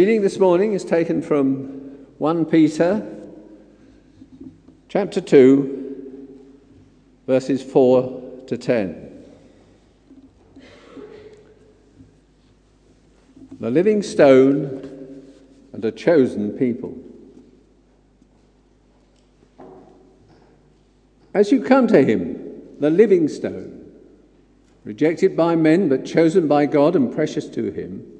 reading this morning is taken from 1 Peter chapter 2, verses 4 to 10. The living stone and a chosen people. As you come to him, the living stone, rejected by men but chosen by God and precious to him,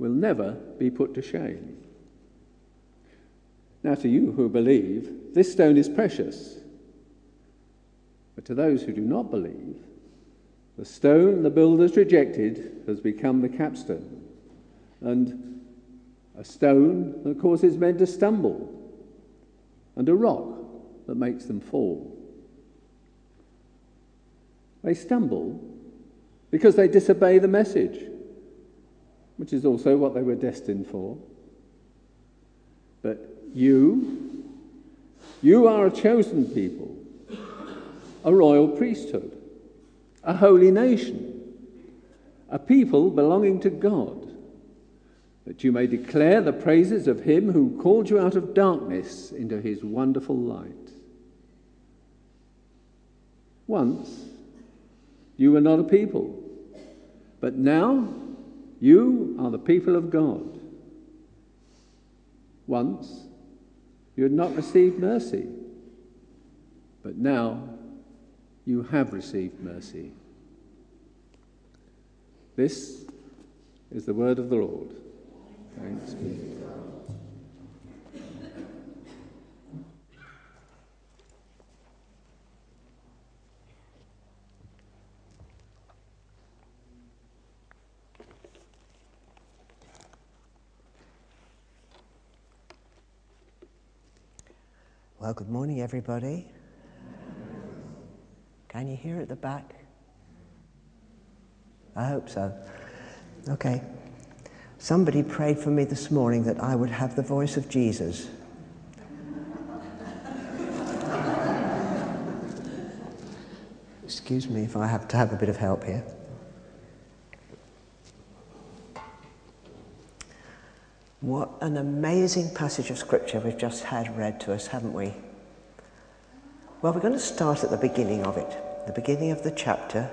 will never be put to shame. Now, to you who believe, this stone is precious. But to those who do not believe, the stone the builders rejected has become the capstone, and a stone that causes men to stumble, and a rock that makes them fall. They stumble because they disobey the message which is also what they were destined for. But you, you are a chosen people, a royal priesthood, a holy nation, a people belonging to God, that you may declare the praises of him who called you out of darkness into his wonderful light. Once you were not a people, but now you are the people of God. Once you had not received mercy, but now you have received mercy. This is the word of the Lord. Thanks be Well, good morning, everybody. Can you hear at the back? I hope so. Okay. Somebody prayed for me this morning that I would have the voice of Jesus. Excuse me if I have to have a bit of help here. What an amazing passage of scripture we've just had read to us, haven't we? Well, we're going to start at the beginning of it, the beginning of the chapter,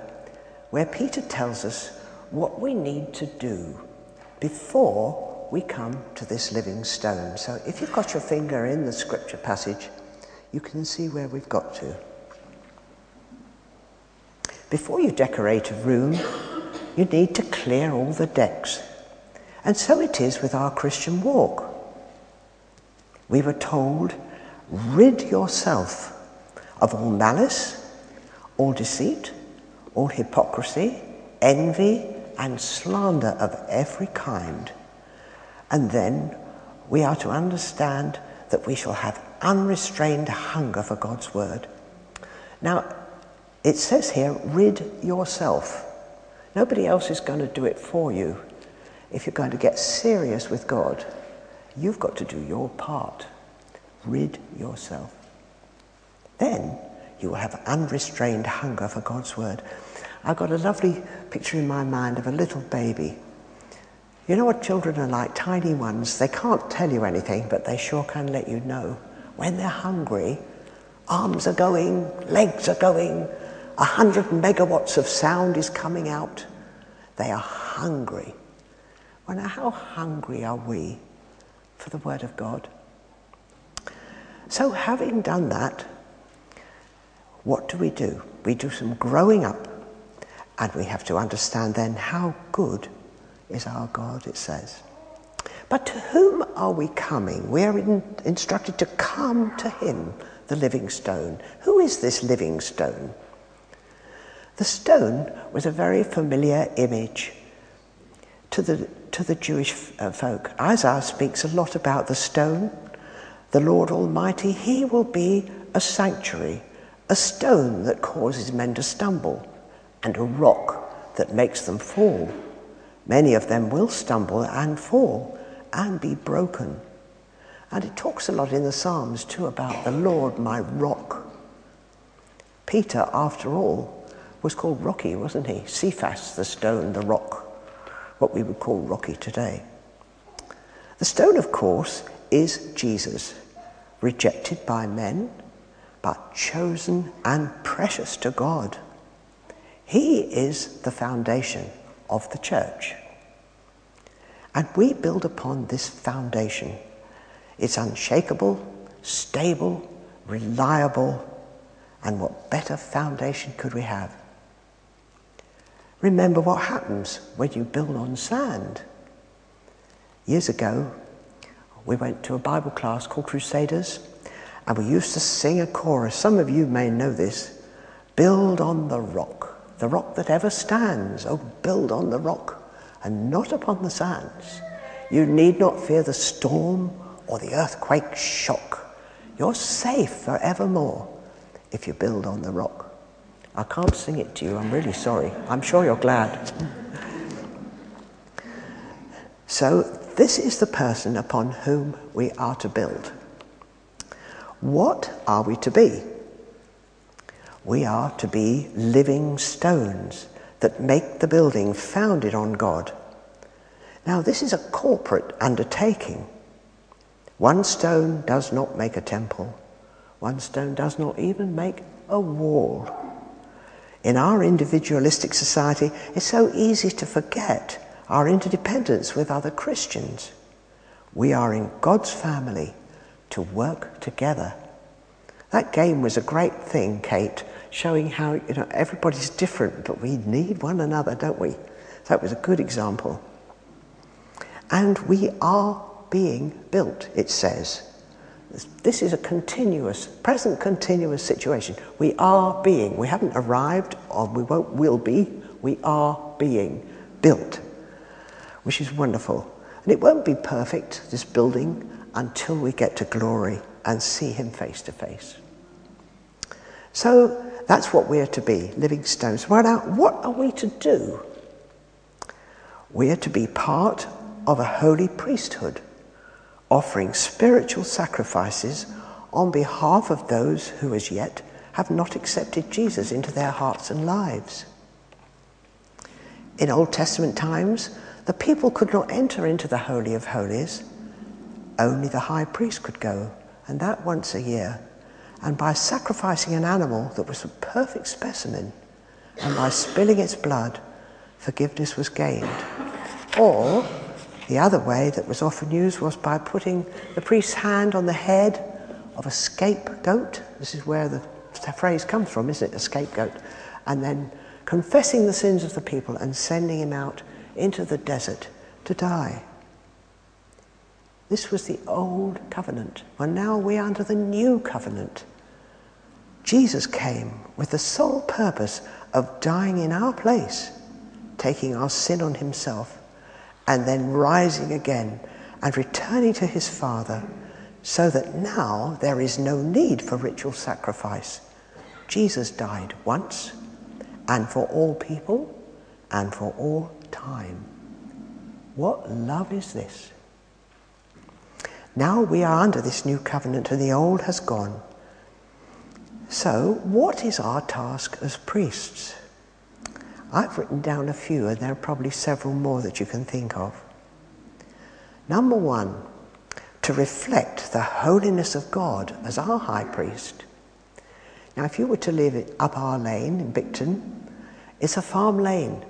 where Peter tells us what we need to do before we come to this living stone. So if you've got your finger in the scripture passage, you can see where we've got to. Before you decorate a room, you need to clear all the decks and so it is with our Christian walk. We were told, rid yourself of all malice, all deceit, all hypocrisy, envy, and slander of every kind. And then we are to understand that we shall have unrestrained hunger for God's word. Now, it says here, rid yourself. Nobody else is going to do it for you if you're going to get serious with God, you've got to do your part. Rid yourself. Then you will have unrestrained hunger for God's word. I've got a lovely picture in my mind of a little baby. You know what children are like? Tiny ones. They can't tell you anything, but they sure can let you know. When they're hungry, arms are going, legs are going, a hundred megawatts of sound is coming out. They are hungry. Now, how hungry are we for the Word of God? So, having done that, what do we do? We do some growing up, and we have to understand then how good is our God, it says. But to whom are we coming? We are in, instructed to come to Him, the living stone. Who is this living stone? The stone was a very familiar image to the to the Jewish uh, folk. Isaiah speaks a lot about the stone, the Lord Almighty. He will be a sanctuary, a stone that causes men to stumble, and a rock that makes them fall. Many of them will stumble and fall and be broken. And it talks a lot in the Psalms too about the Lord, my rock. Peter, after all, was called Rocky, wasn't he? Cephas, the stone, the rock, what we would call Rocky today. The stone, of course, is Jesus, rejected by men, but chosen and precious to God. He is the foundation of the church. And we build upon this foundation. It's unshakable, stable, reliable, and what better foundation could we have? Remember what happens when you build on sand. Years ago, we went to a Bible class called Crusaders, and we used to sing a chorus. Some of you may know this Build on the rock, the rock that ever stands. Oh, build on the rock, and not upon the sands. You need not fear the storm or the earthquake shock. You're safe forevermore if you build on the rock. I can't sing it to you, I'm really sorry. I'm sure you're glad. so, this is the person upon whom we are to build. What are we to be? We are to be living stones that make the building founded on God. Now, this is a corporate undertaking. One stone does not make a temple, one stone does not even make a wall. In our individualistic society, it's so easy to forget our interdependence with other Christians. We are in God's family to work together. That game was a great thing, Kate, showing how you know everybody's different, but we need one another, don't we? That was a good example. And we are being built, it says. This is a continuous, present continuous situation. We are being. We haven't arrived, or we won't, will be. We are being built, which is wonderful. And it won't be perfect, this building, until we get to glory and see Him face to face. So that's what we're to be, living stones. Well, now, what are we to do? We are to be part of a holy priesthood offering spiritual sacrifices on behalf of those who as yet have not accepted Jesus into their hearts and lives. In Old Testament times, the people could not enter into the Holy of Holies. Only the high priest could go, and that once a year. And by sacrificing an animal that was a perfect specimen, and by spilling its blood, forgiveness was gained. Or the other way that was often used was by putting the priest's hand on the head of a scapegoat. This is where the phrase comes from, isn't it? A scapegoat. And then confessing the sins of the people and sending him out into the desert to die. This was the old covenant. And now we're under the new covenant. Jesus came with the sole purpose of dying in our place, taking our sin on himself and then rising again and returning to his Father, so that now there is no need for ritual sacrifice. Jesus died once and for all people and for all time. What love is this? Now we are under this new covenant and the old has gone. So, what is our task as priests? I've written down a few, and there are probably several more that you can think of. Number one, to reflect the holiness of God as our high priest. Now, if you were to live up our lane in Bicton, it's a farm lane.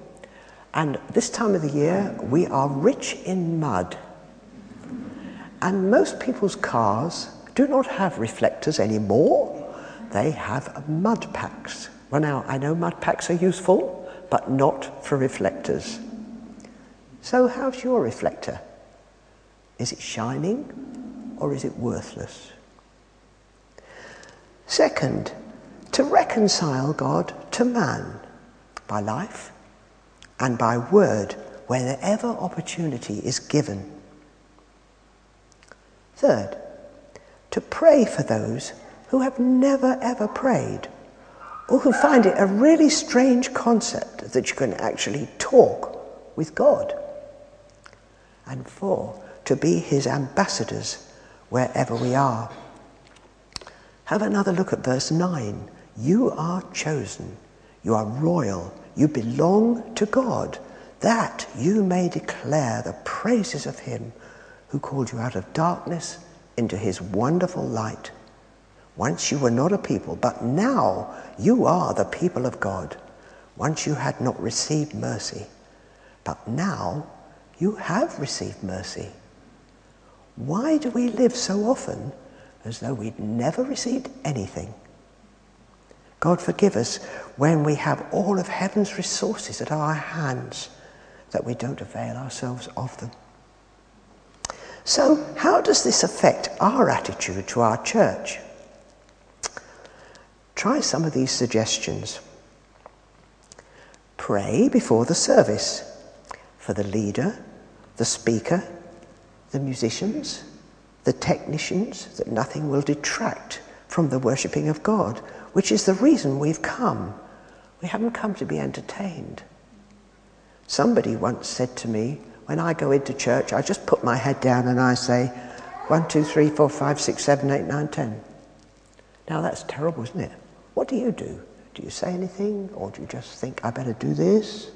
And this time of the year, we are rich in mud. And most people's cars do not have reflectors anymore, they have mud packs. Well, now, I know mud packs are useful, but not for reflectors. So, how's your reflector? Is it shining or is it worthless? Second, to reconcile God to man by life and by word whenever opportunity is given. Third, to pray for those who have never ever prayed or who find it a really strange concept that you can actually talk with God. And four, to be his ambassadors wherever we are. Have another look at verse 9. You are chosen, you are royal, you belong to God, that you may declare the praises of him who called you out of darkness into his wonderful light. Once you were not a people, but now you are the people of God. Once you had not received mercy, but now you have received mercy. Why do we live so often as though we'd never received anything? God forgive us when we have all of heaven's resources at our hands that we don't avail ourselves of them. So, how does this affect our attitude to our church? Try some of these suggestions. Pray before the service for the leader, the speaker, the musicians, the technicians, that nothing will detract from the worshipping of God, which is the reason we've come. We haven't come to be entertained. Somebody once said to me, when I go into church, I just put my head down and I say, one, two, three, four, five, six, seven, eight, nine, ten. Now that's terrible, isn't it? What do you do? Do you say anything or do you just think, I better do this?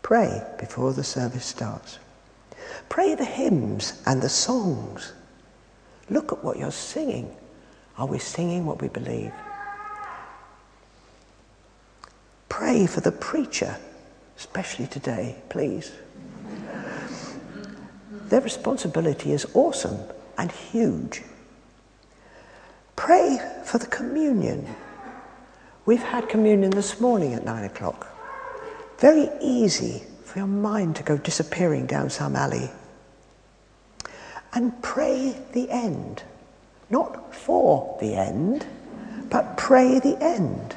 Pray before the service starts. Pray the hymns and the songs. Look at what you're singing. Are we singing what we believe? Pray for the preacher, especially today, please. Their responsibility is awesome and huge. Pray for the communion. We've had communion this morning at nine o'clock. Very easy for your mind to go disappearing down some alley. And pray the end. Not for the end, but pray the end.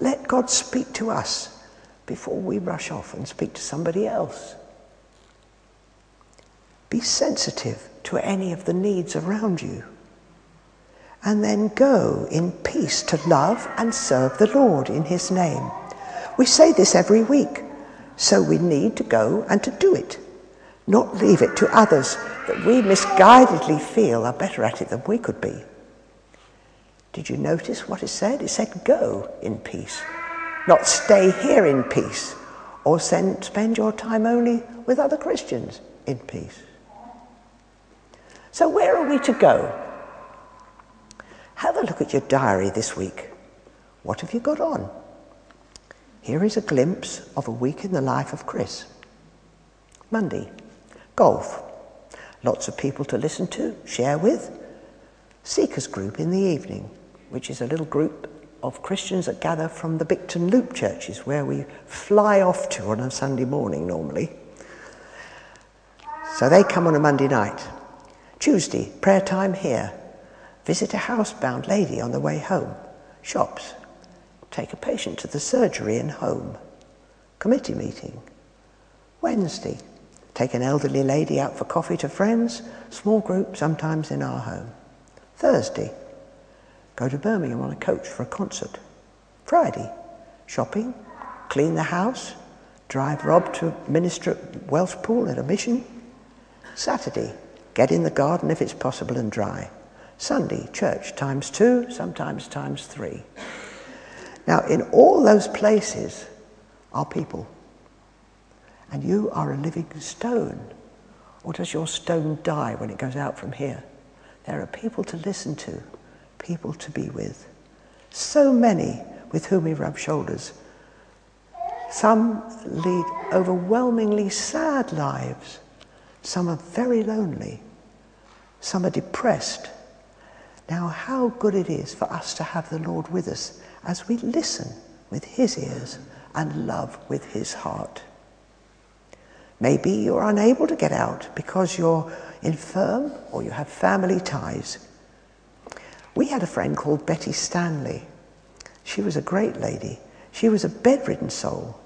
Let God speak to us before we rush off and speak to somebody else. Be sensitive to any of the needs around you. And then go in peace to love and serve the Lord in His name. We say this every week, so we need to go and to do it, not leave it to others that we misguidedly feel are better at it than we could be. Did you notice what it said? It said go in peace, not stay here in peace or send, spend your time only with other Christians in peace. So, where are we to go? Have a look at your diary this week. What have you got on? Here is a glimpse of a week in the life of Chris. Monday, golf. Lots of people to listen to, share with. Seekers group in the evening, which is a little group of Christians that gather from the Bicton Loop churches where we fly off to on a Sunday morning normally. So they come on a Monday night. Tuesday, prayer time here. Visit a housebound lady on the way home. Shops. Take a patient to the surgery and home. Committee meeting. Wednesday, take an elderly lady out for coffee to friends, small group, sometimes in our home. Thursday, go to Birmingham on a coach for a concert. Friday, shopping, clean the house, drive Rob to minister at Welshpool at a mission. Saturday, Get in the garden if it's possible and dry. Sunday, church, times two, sometimes times three. Now, in all those places are people. And you are a living stone. Or does your stone die when it goes out from here? There are people to listen to, people to be with. So many with whom we rub shoulders. Some lead overwhelmingly sad lives some are very lonely. Some are depressed. Now, how good it is for us to have the Lord with us as we listen with His ears and love with His heart. Maybe you're unable to get out because you're infirm or you have family ties. We had a friend called Betty Stanley. She was a great lady. She was a bedridden soul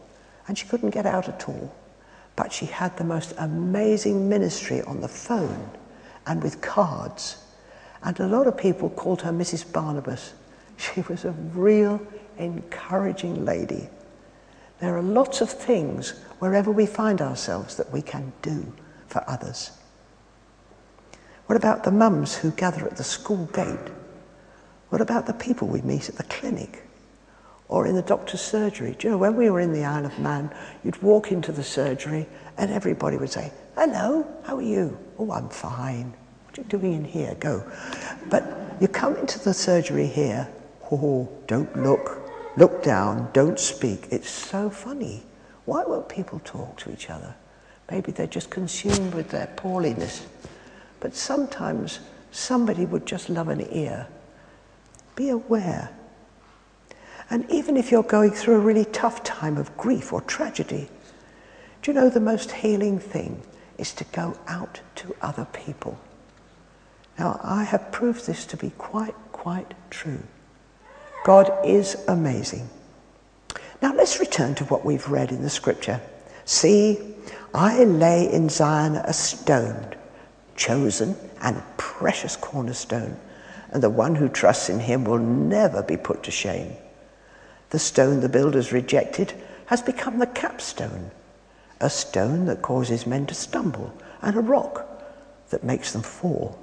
and she couldn't get out at all. but she had the most amazing ministry on the phone and with cards. And a lot of people called her Mrs. Barnabas. She was a real encouraging lady. There are lots of things wherever we find ourselves that we can do for others. What about the mums who gather at the school gate? What about the people we meet at the clinic or in the doctor's surgery? Do you know, when we were in the Isle of Man, you'd walk into the surgery and everybody would say, Hello, how are you? Oh, I'm fine. What are you doing in here? Go. But you come into the surgery here, oh, don't look, look down, don't speak. It's so funny. Why won't people talk to each other? Maybe they're just consumed with their poorliness. But sometimes somebody would just love an ear. Be aware. And even if you're going through a really tough time of grief or tragedy, do you know the most healing thing is to go out to other people? Now, I have proved this to be quite, quite true. God is amazing. Now let's return to what we've read in the scripture. See, I lay in Zion a stone, chosen and precious cornerstone, and the one who trusts in him will never be put to shame. The stone the builders rejected has become the capstone, a stone that causes men to stumble, and a rock that makes them fall.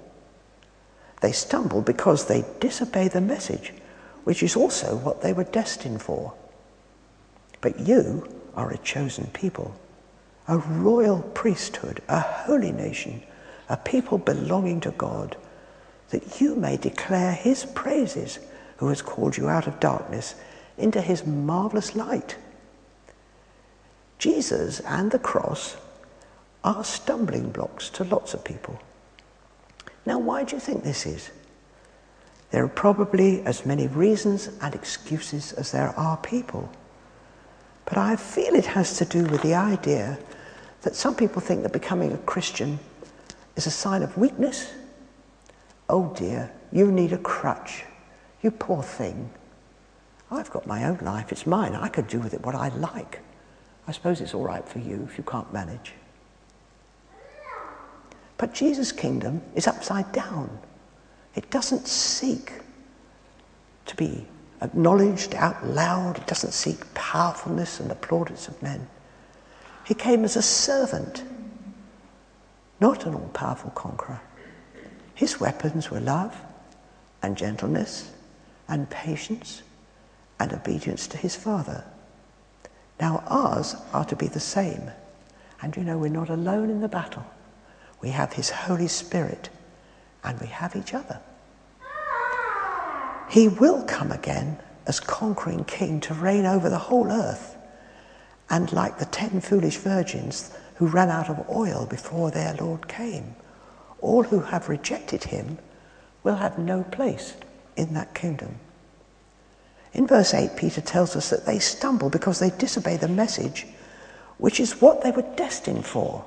They stumble because they disobey the message, which is also what they were destined for. But you are a chosen people, a royal priesthood, a holy nation, a people belonging to God, that you may declare his praises who has called you out of darkness into his marvelous light. Jesus and the cross are stumbling blocks to lots of people. Now, why do you think this is? There are probably as many reasons and excuses as there are people. But I feel it has to do with the idea that some people think that becoming a Christian is a sign of weakness. Oh dear, you need a crutch. You poor thing. I've got my own life, it's mine. I can do with it what I like. I suppose it's all right for you if you can't manage. But Jesus' kingdom is upside down. It doesn't seek to be acknowledged out loud. it doesn't seek powerfulness and the plaudits of men. He came as a servant, not an all powerful conqueror. His weapons were love and gentleness and patience and obedience to his Father. Now, ours are to be the same. And you know, we're not alone in the battle. We have his Holy Spirit and we have each other. He will come again as conquering king to reign over the whole earth. And like the ten foolish virgins who ran out of oil before their Lord came, all who have rejected him will have no place in that kingdom. In verse 8, Peter tells us that they stumble because they disobey the message, which is what they were destined for.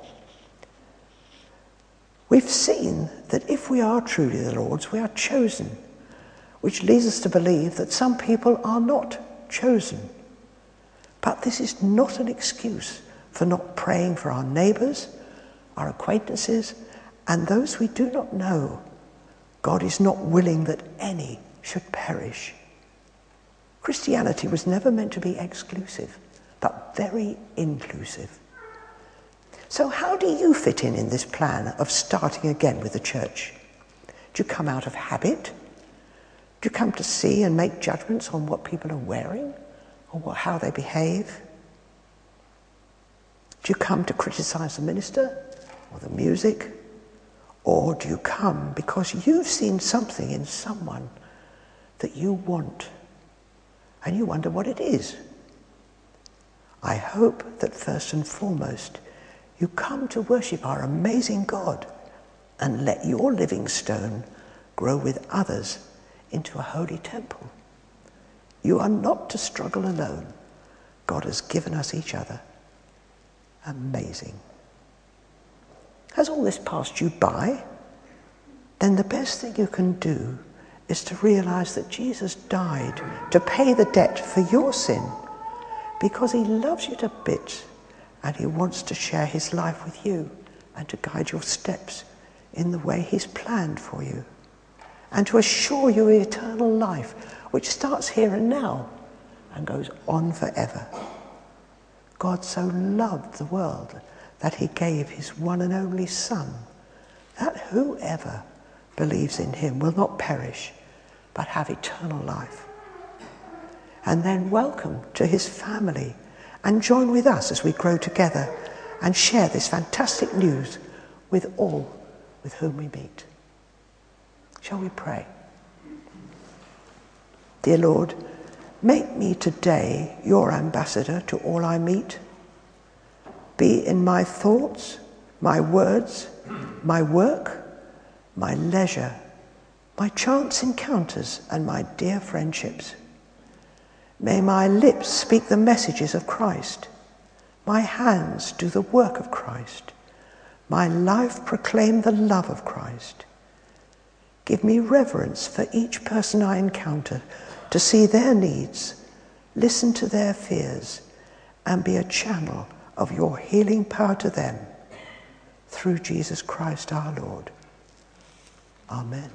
We've seen that if we are truly the Lord's, we are chosen which leads us to believe that some people are not chosen. But this is not an excuse for not praying for our neighbours, our acquaintances, and those we do not know. God is not willing that any should perish. Christianity was never meant to be exclusive, but very inclusive. So, how do you fit in in this plan of starting again with the church? Do you come out of habit? Do you come to see and make judgments on what people are wearing or what, how they behave? Do you come to criticize the minister or the music? Or do you come because you've seen something in someone that you want and you wonder what it is? I hope that first and foremost you come to worship our amazing God and let your living stone grow with others into a holy temple. You are not to struggle alone. God has given us each other. Amazing. Has all this passed you by? Then the best thing you can do is to realize that Jesus died to pay the debt for your sin because he loves you to bits And He wants to share His life with you and to guide your steps in the way He's planned for you and to assure you eternal life, which starts here and now and goes on forever. God so loved the world that He gave His one and only Son, that whoever believes in Him will not perish but have eternal life. And then welcome to His family and join with us as we grow together and share this fantastic news with all with whom we meet. Shall we pray? Dear Lord, make me today your ambassador to all I meet. Be in my thoughts, my words, my work, my leisure, my chance encounters, and my dear friendships. May my lips speak the messages of Christ, my hands do the work of Christ, my life proclaim the love of Christ. Give me reverence for each person I encounter to see their needs, listen to their fears, and be a channel of your healing power to them through Jesus Christ our Lord. Amen.